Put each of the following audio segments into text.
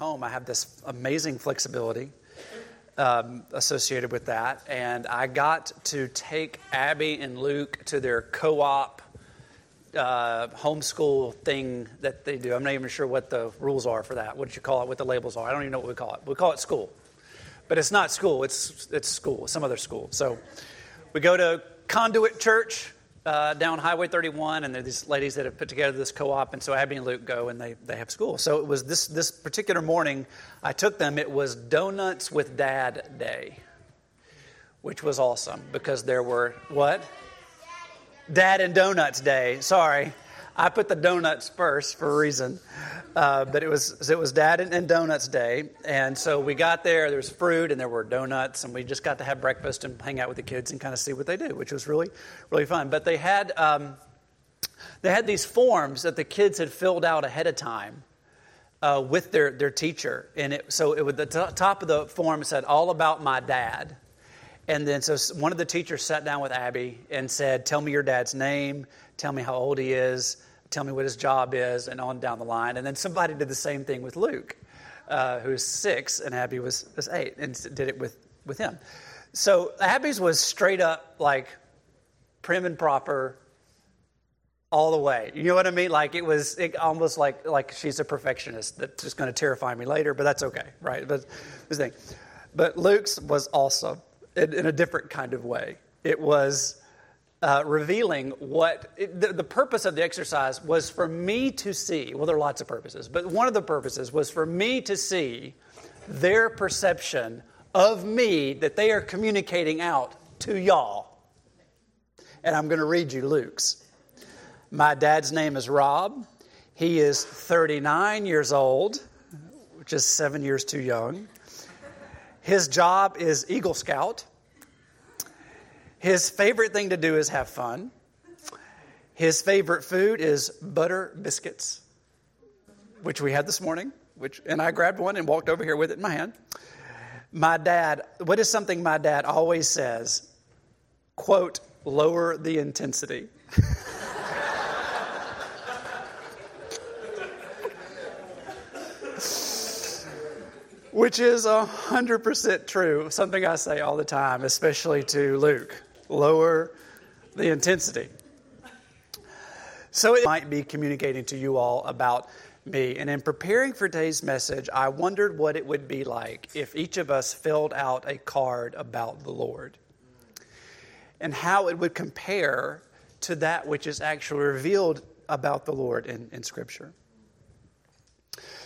home, I have this amazing flexibility um, associated with that. And I got to take Abby and Luke to their co op uh, homeschool thing that they do. I'm not even sure what the rules are for that. What did you call it? What the labels are? I don't even know what we call it. We call it school, but it's not school. It's it's school. Some other school. So we go to Conduit Church uh, down Highway 31, and there are these ladies that have put together this co-op, and so Abby and Luke go, and they, they have school. So it was this this particular morning, I took them. It was Donuts with Dad Day, which was awesome because there were what Dad and Donuts Day. Sorry, I put the donuts first for a reason, uh, but it was it was Dad and, and, Donuts Day, and so we got there. There was fruit and there were donuts, and we just got to have breakfast and hang out with the kids and kind of see what they do, which was really really fun. But they had um, they had these forms that the kids had filled out ahead of time. Uh, with their, their teacher, and it, so it would, the t- top of the form said all about my dad, and then so one of the teachers sat down with Abby and said, Tell me your dad's name, tell me how old he is, tell me what his job is, and on down the line. And then somebody did the same thing with Luke, uh, who's six, and Abby was, was eight, and did it with, with him. So Abby's was straight up like prim and proper all the way. You know what I mean? Like it was it almost like like she's a perfectionist that's just going to terrify me later, but that's okay, right? But this thing. But Luke's was awesome in, in a different kind of way. It was uh, revealing what it, the, the, purpose of the exercise was for me to see. Well, there are lots of purposes, but one of the purposes was for me to see their perception of me that they are communicating out to y'all. And I'm going to read you Luke's. My dad's name is Rob. He is 39 years old, which is seven years too young. His job is Eagle Scout. His favorite thing to do is have fun. His favorite food is butter biscuits, which we had this morning, which and I grabbed one and walked over here with it in my hand. My dad, what is something my dad always says? Quote, lower the intensity. which is 100% true, something I say all the time, especially to Luke lower the intensity. So it might be communicating to you all about me. And in preparing for today's message, I wondered what it would be like if each of us filled out a card about the Lord and how it would compare to that which is actually revealed about the Lord in, in Scripture.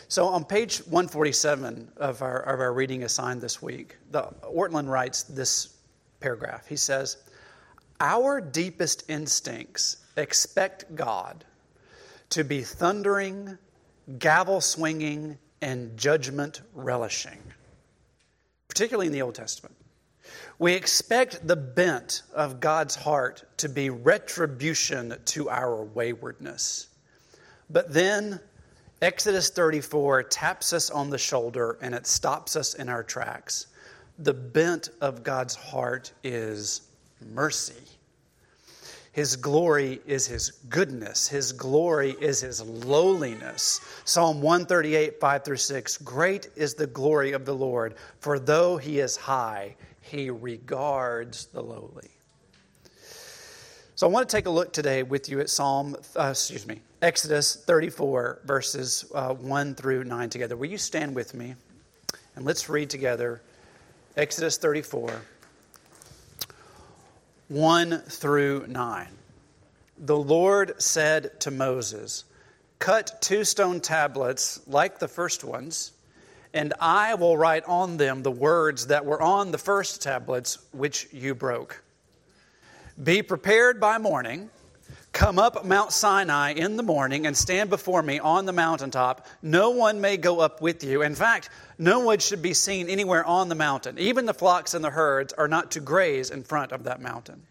So on page 147 of our, of our reading assigned this week, the, Ortlund writes this paragraph. He says, Our deepest instincts expect God to be thundering, gavel swinging, and judgment relishing, particularly in the Old Testament. We expect the bent of God's heart to be retribution to our waywardness. But then Exodus 34 taps us on the shoulder and it stops us in our tracks. The bent of God's heart is mercy. His glory is His goodness. His glory is His lowliness. Psalm 138, 5 through 6 Great is the glory of the Lord, for though He is high, He regards the lowly. So I want to take a look today with you at Psalm, uh, excuse me, Exodus 34, verses uh, 1 through 9 together. Will you stand with me? And let's read together Exodus 34, 1 through 9. The Lord said to Moses, Cut two stone tablets like the first ones, and I will write on them the words that were on the first tablets which you broke. Be prepared by morning Come up Mount Sinai in the morning and stand before me on the mountaintop. No one may go up with you. In fact, no one should be seen anywhere on the mountain. Even the flocks and the herds are not to graze in front of that mountain.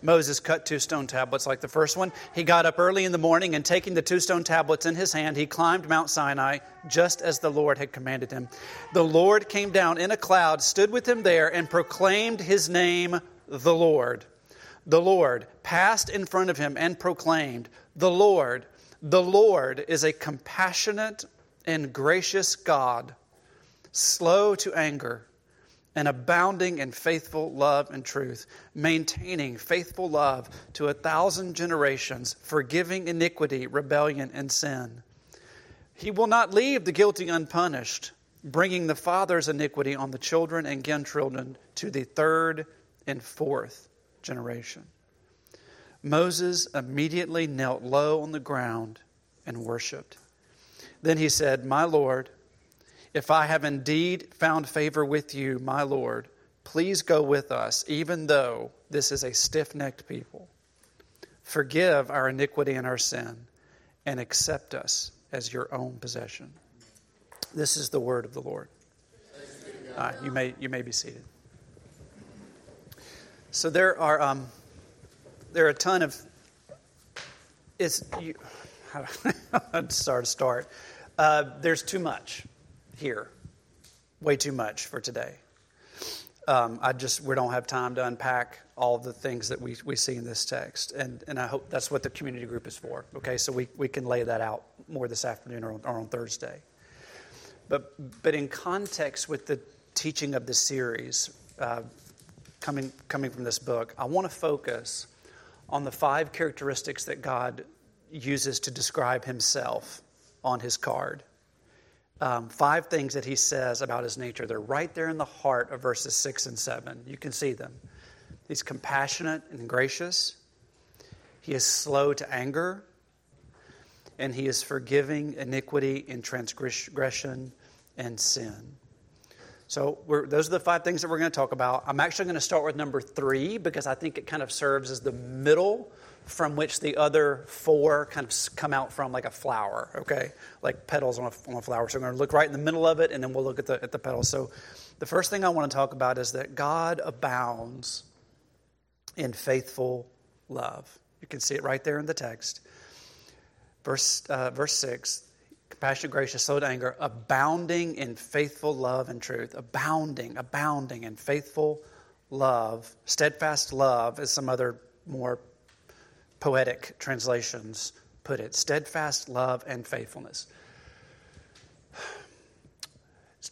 Moses cut two stone tablets like the first one. He got up early in the morning and taking the two stone tablets in his hand, he climbed Mount Sinai just as the Lord had commanded him. The Lord came down in a cloud, stood with him there, and proclaimed his name, the Lord the Lord, passed in front of him and proclaimed, The Lord, the Lord is a compassionate and gracious God, slow to anger, and abounding in faithful love and truth, maintaining faithful love to a thousand generations, forgiving iniquity, rebellion, and sin. He will not leave the guilty unpunished, bringing the father's iniquity on the children and grandchildren to the third and fourth generation. Moses immediately knelt low on the ground and worshiped. Then he said, My Lord, if I have indeed found favor with you, my Lord, please go with us, even though this is a stiff necked people. Forgive our iniquity and our sin, and accept us as your own possession. This is the word of the Lord. Uh, you, may, you may be seated. So there are, um, there are a ton of. It's, you, how to start. Uh, there's too much here, way too much for today. Um, I just we don't have time to unpack all the things that we, we see in this text, and and I hope that's what the community group is for. Okay, so we, we can lay that out more this afternoon or on, or on Thursday. But but in context with the teaching of the series uh, coming coming from this book, I want to focus on the five characteristics that God uses to describe Himself on His card um, five things that he says about his nature. They're right there in the heart of verses 6 and 7. You can see them. He's compassionate and gracious, he is slow to anger, and he is forgiving iniquity and transgression and sin. So, those are the five things that we're going to talk about. I'm actually going to start with number three because I think it kind of serves as the middle from which the other four kind of come out from like a flower, okay? Like petals on a, on a flower. So I'm going to look right in the middle of it and then we'll look at the, at the petals. So the first thing I want to talk about is that God abounds in faithful love. You can see it right there in the text. Verse, uh, verse 6 compassionate, gracious, slow to anger, abounding in faithful love and truth. Abounding, abounding in faithful love. Steadfast love as some other more poetic translations put it steadfast love and faithfulness.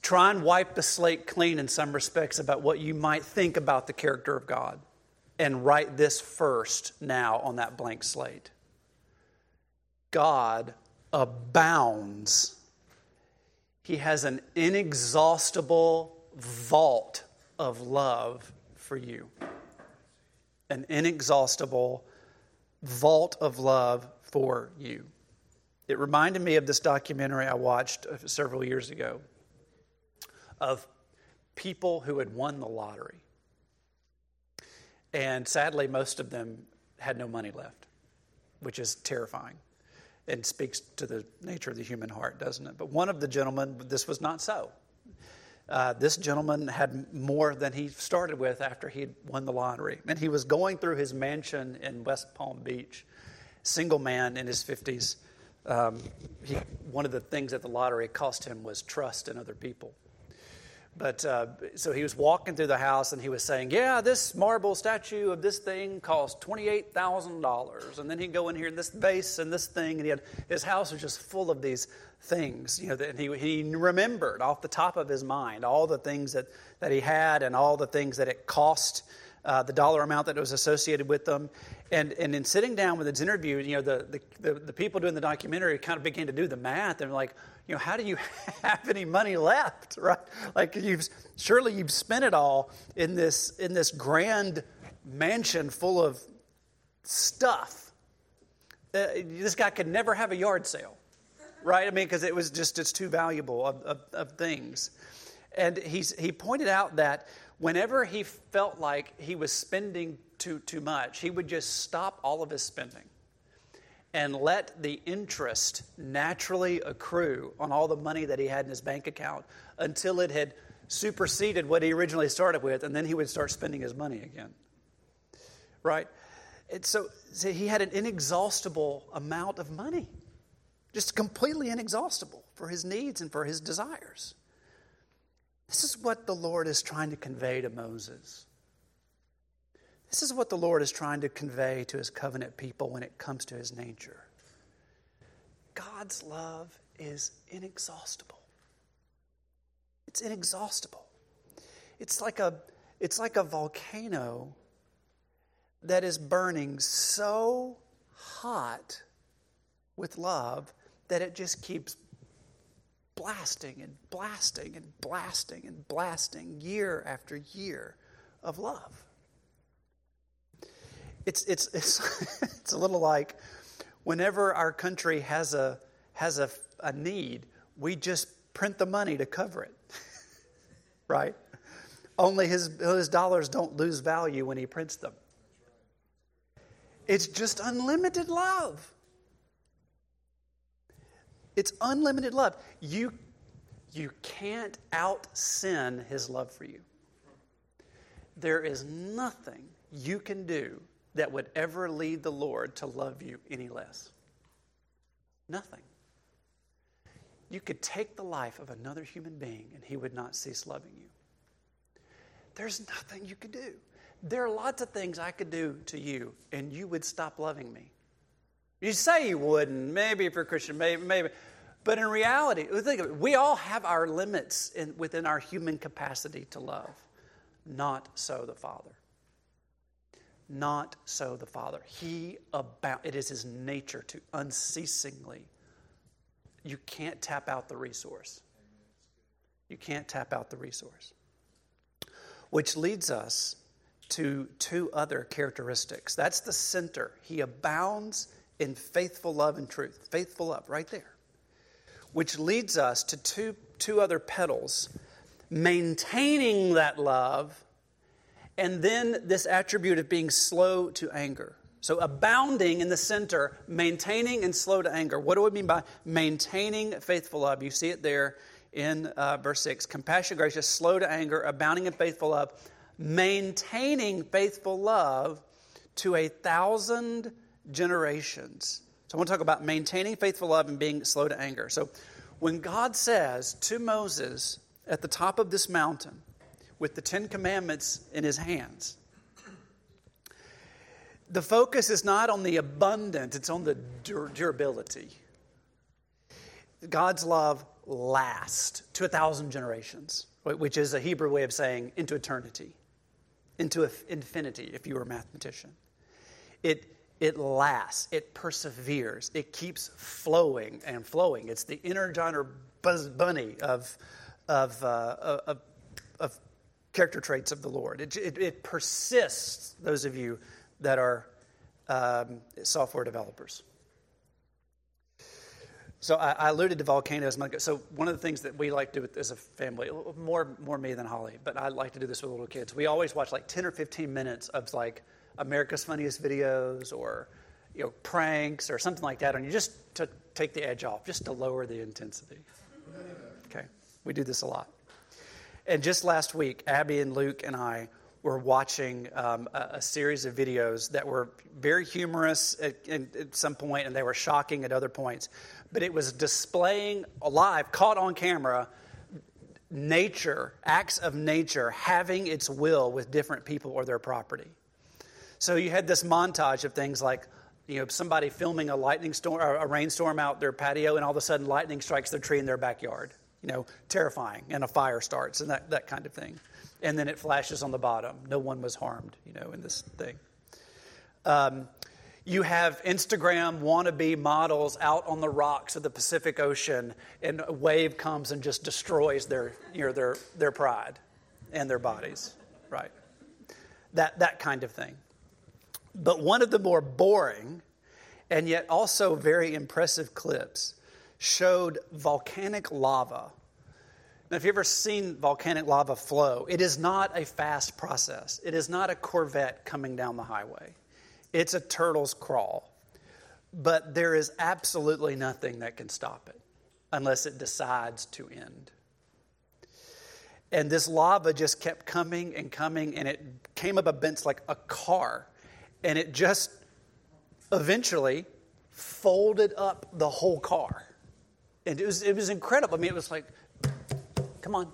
Try and wipe the slate clean in some respects about what you might think about the character of God and write this first now on that blank slate. God abounds, He has an inexhaustible vault of love for you. An inexhaustible vault of love for you. It reminded me of this documentary I watched uh, several years ago of people who had won the lottery. And sadly, most of them had no money left, which is terrifying and speaks to the nature of the human heart, doesn't it? But one of the gentlemen, this was not so. Uh, this gentleman had more than he started with after he won the lottery. And he was going through his mansion in West Palm Beach, single man in his 50s. Um, he, one of the things that the lottery cost him was trust in other people. But uh, so he was walking through the house and he was saying, Yeah, this marble statue of this thing cost $28,000. And then he'd go in here and this vase and this thing. And he had, his house was just full of these things. You know, and he, he remembered off the top of his mind all the things that, that he had and all the things that it cost, uh, the dollar amount that was associated with them. And, and in sitting down with his interview, you know, the, the, the, the people doing the documentary kind of began to do the math and like, you know, how do you have any money left, right? Like you've surely you've spent it all in this in this grand mansion full of stuff. Uh, this guy could never have a yard sale, right? I mean, because it was just it's too valuable of, of, of things. And he's he pointed out that whenever he felt like he was spending too too much, he would just stop all of his spending and let the interest naturally accrue on all the money that he had in his bank account until it had superseded what he originally started with, and then he would start spending his money again. Right? And so, so he had an inexhaustible amount of money, just completely inexhaustible for his needs and for his desires. This is what the Lord is trying to convey to Moses. This is what the Lord is trying to convey to his covenant people when it comes to his nature. God's love is inexhaustible. It's inexhaustible. It's like a, it's like a volcano that is burning so hot with love that it just keeps blasting and blasting and blasting and blasting year after year of love. It's, it's, it's, it's a little like whenever our country has a, has a, a need, we just print the money to cover it, right? Only his, his dollars don't lose value when he prints them. It's just unlimited love. It's unlimited love. You, you can't out sin his love for you. There is nothing you can do that would ever lead the Lord to love you any less. Nothing. You could take the life of another human being and he would not cease loving you. There's nothing you could do. There are lots of things I could do to you and you would stop loving me. You say you wouldn't, maybe if you're a Christian, maybe, maybe. But in reality, think of it, we all have our limits in, within our human capacity to love. Not so the Father. Not so the Father. He about it is his nature to unceasingly. You can't tap out the resource. You can't tap out the resource. Which leads us to two other characteristics. That's the center. He abounds in faithful love and truth. Faithful love, right there. Which leads us to two, two other petals maintaining that love, and then this attribute of being slow to anger. So, abounding in the center, maintaining and slow to anger. What do we mean by maintaining faithful love? You see it there in uh, verse 6. Compassion, gracious, slow to anger, abounding in faithful love, maintaining faithful love to a thousand generations. So, I want to talk about maintaining faithful love and being slow to anger. So, when God says to Moses, at the top of this mountain with the Ten Commandments in his hands. The focus is not on the abundant, it's on the dur- durability. God's love lasts to a thousand generations, which is a Hebrew way of saying into eternity, into infinity, if you were a mathematician. It, it lasts, it perseveres, it keeps flowing and flowing. It's the inner John or Buzz Bunny of, of, uh, of, of, character traits of the Lord. It, it, it persists, those of you that are um, software developers. So I, I, alluded to volcanoes. So one of the things that we like to do as a family, more more me than Holly, but I like to do this with little kids. We always watch like ten or fifteen minutes of like America's Funniest Videos or you know pranks or something like that, and you just to take the edge off, just to lower the intensity. Okay, we do this a lot. And just last week, Abby and Luke and I were watching um, a, a, series of videos that were very humorous at, at, some point and they were shocking at other points. But it was displaying live, caught on camera, nature, acts of nature having its will with different people or their property. So you had this montage of things like you know, somebody filming a lightning storm or a rainstorm out their patio, and all of a sudden lightning strikes their tree in their backyard you know, terrifying, and a fire starts, and that, that kind of thing. And then it flashes on the bottom. No one was harmed, you know, in this thing. Um, you have Instagram wannabe models out on the rocks of the Pacific Ocean, and a wave comes and just destroys their, you know, their, their pride and their bodies, right? That, that kind of thing. But one of the more boring and yet also very impressive clips showed volcanic lava. Now, if you've ever seen volcanic lava flow, it is not a fast process. It is not a Corvette coming down the highway. It's a turtle's crawl. But there is absolutely nothing that can stop it unless it decides to end. And this lava just kept coming and coming, and it came up a bench like a car. And it just eventually folded up the whole car and it was, it was incredible. I mean, it was like, come on,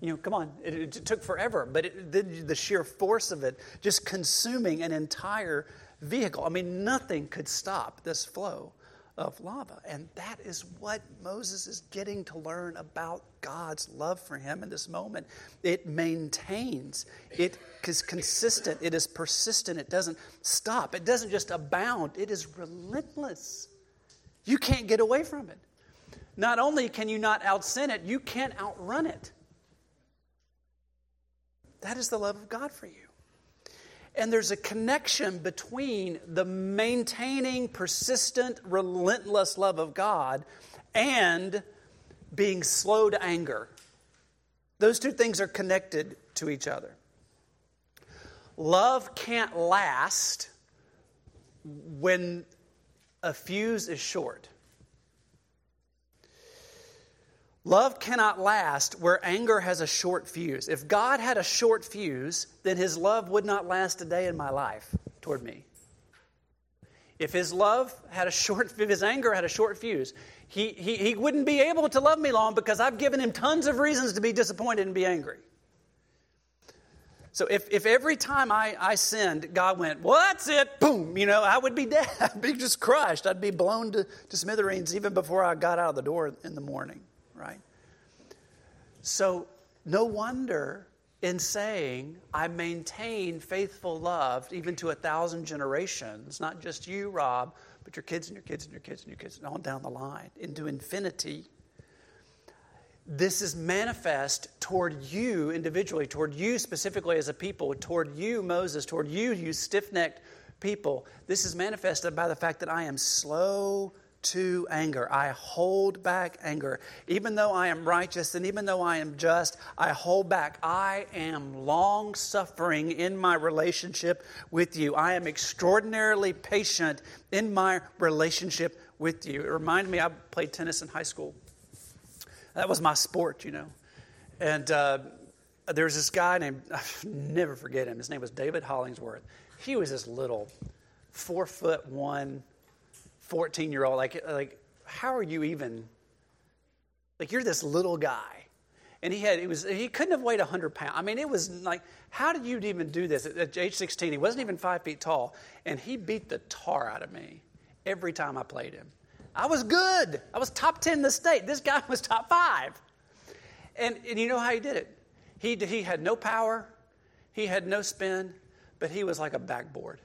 you know, come on. It, it took forever, but it, the, the sheer force of it just consuming an entire vehicle. I mean, nothing could stop this flow of lava. And that is what Moses is getting to learn about God's love for him in this moment. It maintains, it is consistent, it is persistent, it doesn't stop, it doesn't just abound, it is relentless. You can't get away from it. Not only can you not outsin it, you can't outrun it. That is the love of God for you. And there's a connection between the maintaining, persistent, relentless love of God and being slow to anger. Those two things are connected to each other. Love can't last when a fuse is short. Love cannot last where anger has a short fuse. If God had a short fuse, then his love would not last a day in my life toward me. If his love had a short, if his anger had a short fuse, he, he, he wouldn't be able to love me long because I've given him tons of reasons to be disappointed and be angry. So if, if every time I, I sinned, God went, well, that's it, boom, you know, I would be dead. I'd be just crushed. I'd be blown to, to smithereens even before I got out of the door in the morning right? So, no wonder in saying, I maintain faithful love even to a thousand generations, not just you, Rob, but your kids and your kids and your kids and your kids, and on down the line into infinity. This is manifest toward you individually, toward you specifically as a people, toward you, Moses, toward you, you stiff necked people. This is manifested by the fact that I am slow to anger. I hold back anger. Even though I am righteous and even though I am just, I hold back. I am long suffering in my relationship with you. I am extraordinarily patient in my relationship with you. It reminded me, I played tennis in high school. That was my sport, you know. And uh, there was this guy named, I'll never forget him, his name was David Hollingsworth. He was this little four foot one 14 year old, like, like, how are you even, like, you're this little guy. And he had, it was, he couldn't have weighed 100 pounds. I mean, it was like, how did you even do this? At, at age 16, he wasn't even five feet tall. And he beat the tar out of me every time I played him. I was good. I was top 10 in the state. This guy was top five. And, and you know how he did it? He, he had no power, he had no spin, but he was like a backboard.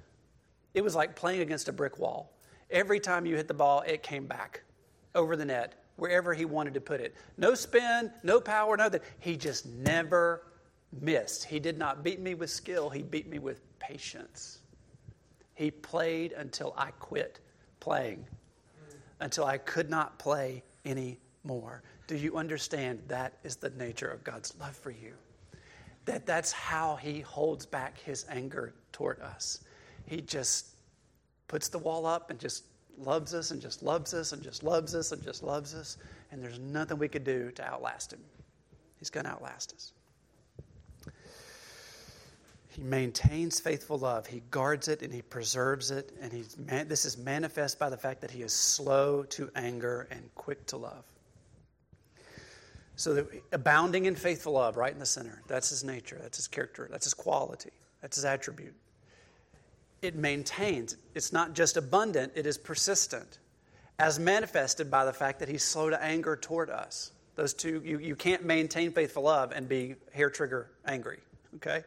It was like playing against a brick wall. Every time you hit the ball, it came back over the net, wherever he wanted to put it. No spin, no power, nothing. He just never missed. He did not beat me with skill, he beat me with patience. He played until I quit playing, until I could not play anymore. Do you understand that is the nature of God's love for you? That that's how he holds back his anger toward us. He just puts the wall up and just loves us and just loves us and just loves us and just loves us. And there's nothing we could do to outlast him. He's going to outlast us. He maintains faithful love. He guards it and he preserves it. And he's man, this is manifest by the fact that he is slow to anger and quick to love. So, that abounding in faithful love, right in the center. That's his nature. That's his character. That's his quality. That's his attribute it maintains. It's not just abundant, it is persistent, as manifested by the fact that he's slow to anger toward us. Those two, you, you can't maintain faithful love and be hair trigger angry, okay?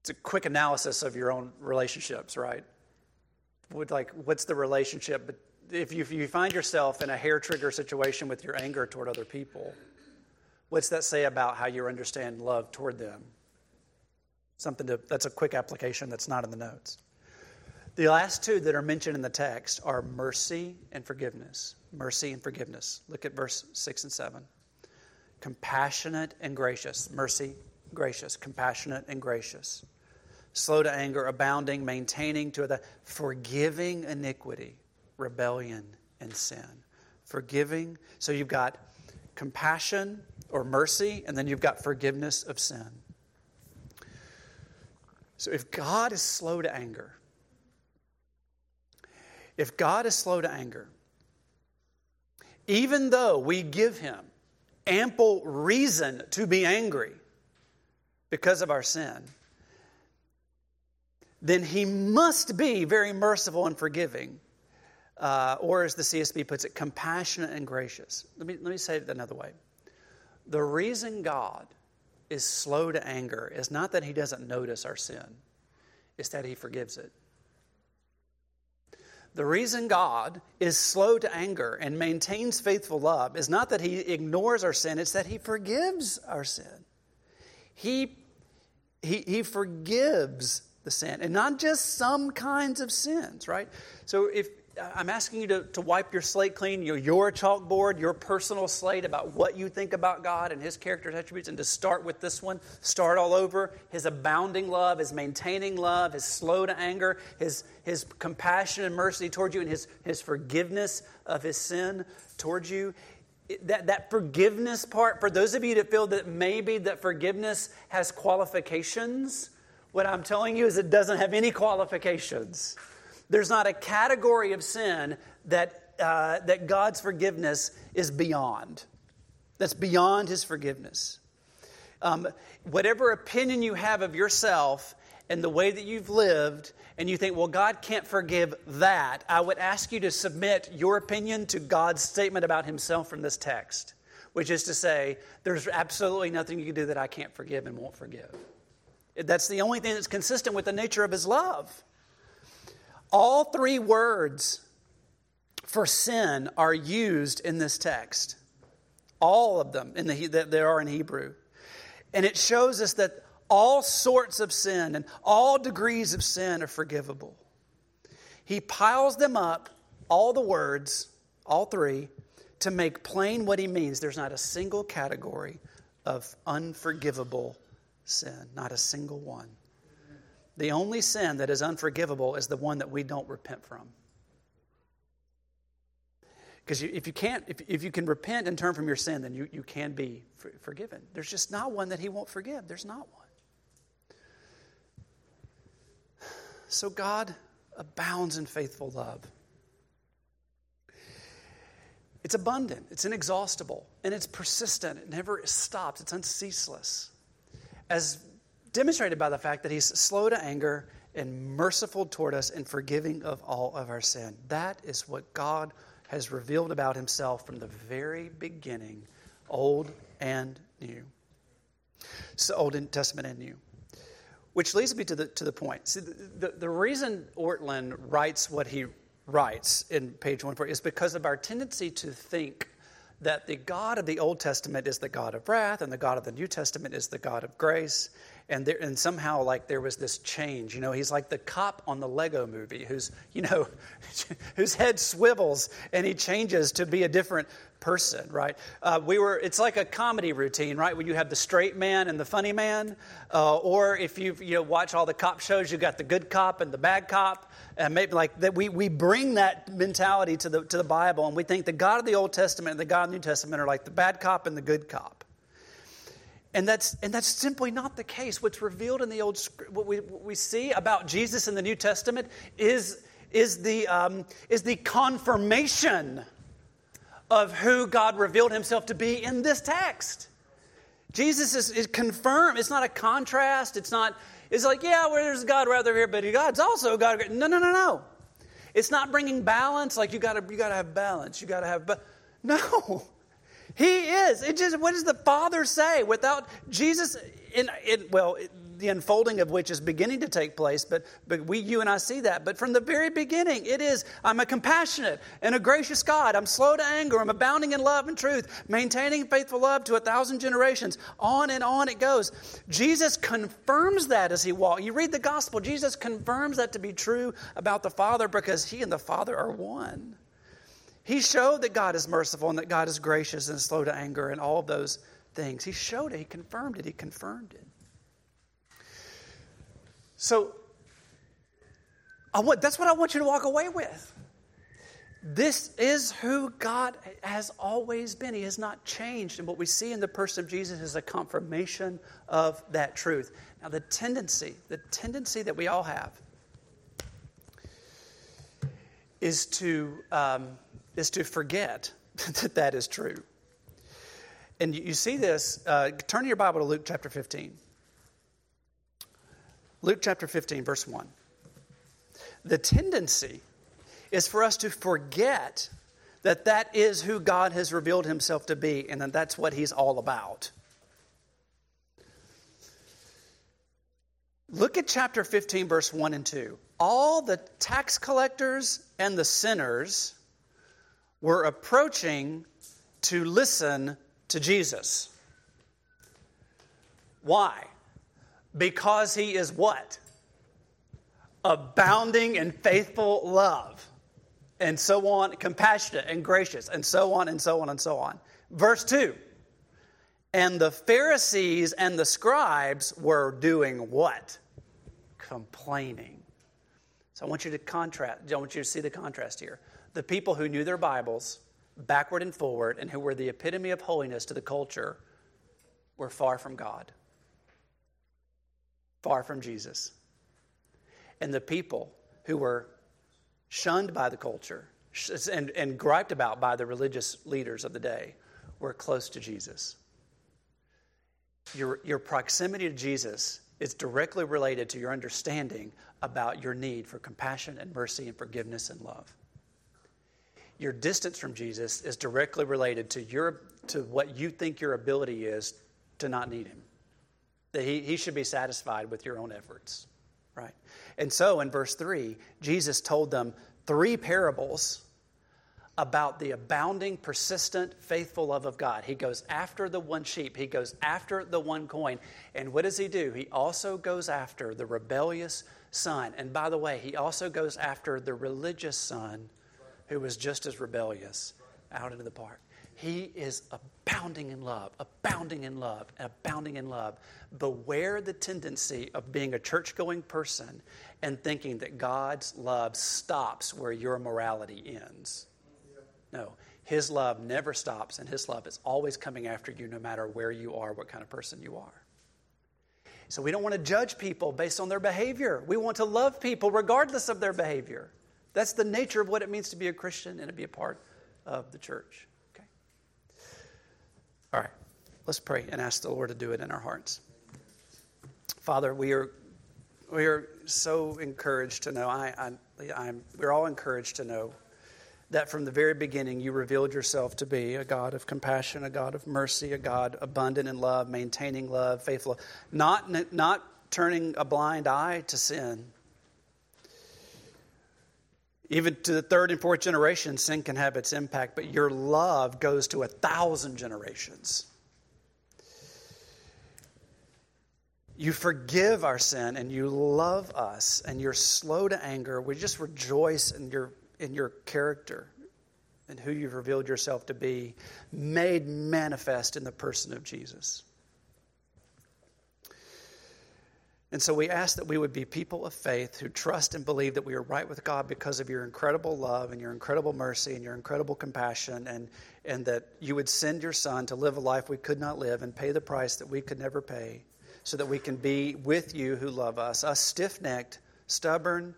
It's a quick analysis of your own relationships, right? Would like, what's the relationship? But if you, if you find yourself in a hair trigger situation with your anger toward other people, what's that say about how you understand love toward them? Something to, that's a quick application that's not in the notes. The last two that are mentioned in the text are mercy and forgiveness. Mercy and forgiveness. Look at verse 6 and 7. Compassionate and gracious. Mercy, gracious. Compassionate and gracious. Slow to anger, abounding, maintaining to the forgiving iniquity, rebellion, and sin. Forgiving. So you've got compassion or mercy, and then you've got forgiveness of sin. So if God is slow to anger, if God is slow to anger, even though we give him ample reason to be angry because of our sin, then he must be very merciful and forgiving uh, or as the CSB puts it, compassionate and gracious. Let me, let me say it another way. The reason God is slow to anger is not that he doesn't notice our sin, it's that he forgives it. The reason God is slow to anger and maintains faithful love is not that he ignores our sin, it's that he forgives our sin. He, he, he forgives the sin, and not just some kinds of sins, right? So if I'm asking you to, to wipe your slate clean, your, your chalkboard, your personal slate about what you think about God and His character attributes, and to start with this one, start all over. His abounding love, His maintaining love, His slow to anger, His, his compassion and mercy towards you, and His, his forgiveness of His sin towards you. That, that forgiveness part, for those of you that feel that maybe that forgiveness has qualifications, what I'm telling you is it doesn't have any qualifications. There's not a category of sin that, uh, that God's forgiveness is beyond, that's beyond His forgiveness. Um, whatever opinion you have of yourself and the way that you've lived, and you think, well, God can't forgive that, I would ask you to submit your opinion to God's statement about Himself from this text, which is to say, there's absolutely nothing you can do that I can't forgive and won't forgive. That's the only thing that's consistent with the nature of His love. All three words for sin are used in this text. All of them in the, that there are in Hebrew. And it shows us that all sorts of sin and all degrees of sin are forgivable. He piles them up, all the words, all three, to make plain what he means. There's not a single category of unforgivable sin, not a single one. The only sin that is unforgivable is the one that we don't repent from. Because if you can't, if, if you can repent and turn from your sin, then you, you can be for, forgiven. There's just not one that he won't forgive. There's not one. So God abounds in faithful love. It's abundant, it's inexhaustible, and it's persistent. It never stops, it's unceaseless. As demonstrated by the fact that he's slow to anger and merciful toward us and forgiving of all of our sin. That is what God has revealed about himself from the very beginning, Old and New. So, Old Testament and New. Which leads me to the, to the point. See, the, the, the reason Ortlund writes what he writes in page 140 is because of our tendency to think that the God of the Old Testament is the God of wrath and the God of the New Testament is the God of grace and there, and somehow like there was this change. You know, he's like the cop on the Lego movie who's you know whose head swivels and he changes to be a different person, right? Uh, we were. It's like a comedy routine, right? Where you have the straight man and the funny man, uh, or if you you know, watch all the cop shows, you got the good cop and the bad cop, and maybe like that. We we bring that mentality to the to the Bible, and we think the God of the Old Testament and the God of the New Testament are like the bad cop and the good cop. And that's, and that's simply not the case. What's revealed in the Old what we, what we see about Jesus in the New Testament is, is, the, um, is the confirmation of who God revealed himself to be in this text. Jesus is, is confirmed. It's not a contrast. It's not, it's like, yeah, well, there's God rather here, but God's also God. No, no, no, no. It's not bringing balance. Like you gotta, you gotta have balance. You gotta have, but no. He is. It just what does the Father say? Without Jesus, in, in well, the unfolding of which is beginning to take place, but, but we, you and I see that. But from the very beginning, it is I'm a compassionate and a gracious God. I'm slow to anger. I'm abounding in love and truth, maintaining faithful love to a thousand generations. On and on it goes. Jesus confirms that as he walks. You read the gospel, Jesus confirms that to be true about the Father because he and the Father are one. He showed that God is merciful and that God is gracious and slow to anger and all those things. He showed it, He confirmed it, He confirmed it. So, want, that's what I want you to walk away with. This is who God has always been. He has not changed. And what we see in the person of Jesus is a confirmation of that truth. Now, the tendency, the tendency that we all have is to um, is to forget that that is true. And you see this, uh, turn your Bible to Luke chapter 15. Luke chapter 15, verse 1. The tendency is for us to forget that that is who God has revealed himself to be and that that's what he's all about. Look at chapter 15, verse 1 and 2. All the tax collectors and the sinners were approaching to listen to Jesus. Why? Because he is what? Abounding in faithful love, and so on, compassionate and gracious, and so on, and so on, and so on. Verse 2 And the Pharisees and the scribes were doing what? Complaining. So I want you to contrast, I want you to see the contrast here. The people who knew their Bibles backward and forward and who were the epitome of holiness to the culture were far from God far from Jesus. And the people who were shunned by the culture and, and griped about by the religious leaders of the day were close to Jesus. Your, your proximity to Jesus is directly related to your understanding about your need for compassion and mercy and forgiveness and love. Your distance from Jesus is directly related to, your, to what you think your ability is to not need him that he, he should be satisfied with your own efforts, right? And so in verse 3, Jesus told them three parables about the abounding, persistent, faithful love of God. He goes after the one sheep, he goes after the one coin. And what does he do? He also goes after the rebellious son. And by the way, he also goes after the religious son who was just as rebellious out into the park. He is abounding in love, abounding in love, abounding in love. Beware the tendency of being a church going person and thinking that God's love stops where your morality ends. No, His love never stops, and His love is always coming after you no matter where you are, what kind of person you are. So we don't want to judge people based on their behavior. We want to love people regardless of their behavior. That's the nature of what it means to be a Christian and to be a part of the church. Okay? All right, let's pray and ask the Lord to do it in our hearts. Father, we are we are so encouraged to know. I, I I'm, we're all encouraged to know that from the very beginning you revealed yourself to be a God of compassion, a God of mercy, a God abundant in love, maintaining love, faithful, not not turning a blind eye to sin. Even to the third and fourth generation, sin can have its impact, but your love goes to a thousand generations. You forgive our sin and you love us and you're slow to anger. We just rejoice in your, in your character and who you've revealed yourself to be, made manifest in the person of Jesus. And so we ask that we would be people of faith who trust and believe that we are right with God because of your incredible love and your incredible mercy and your incredible compassion, and, and that you would send your Son to live a life we could not live and pay the price that we could never pay so that we can be with you who love us. Us stiff necked, stubborn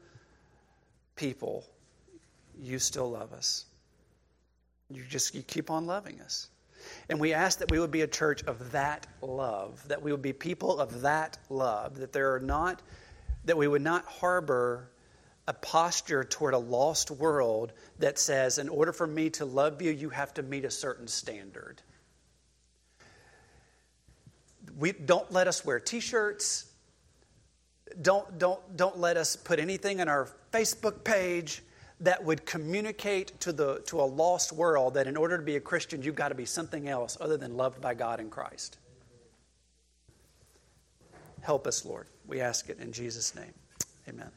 people, you still love us. You just you keep on loving us. And we ask that we would be a church of that love, that we would be people of that love, that there are not, that we would not harbor a posture toward a lost world that says, in order for me to love you, you have to meet a certain standard. We don't let us wear t-shirts. Don't, don't, don't let us put anything on our Facebook page that would communicate to, the, to a lost world that in order to be a Christian, you've got to be something else other than loved by God in Christ. Help us, Lord. We ask it in Jesus' name. Amen.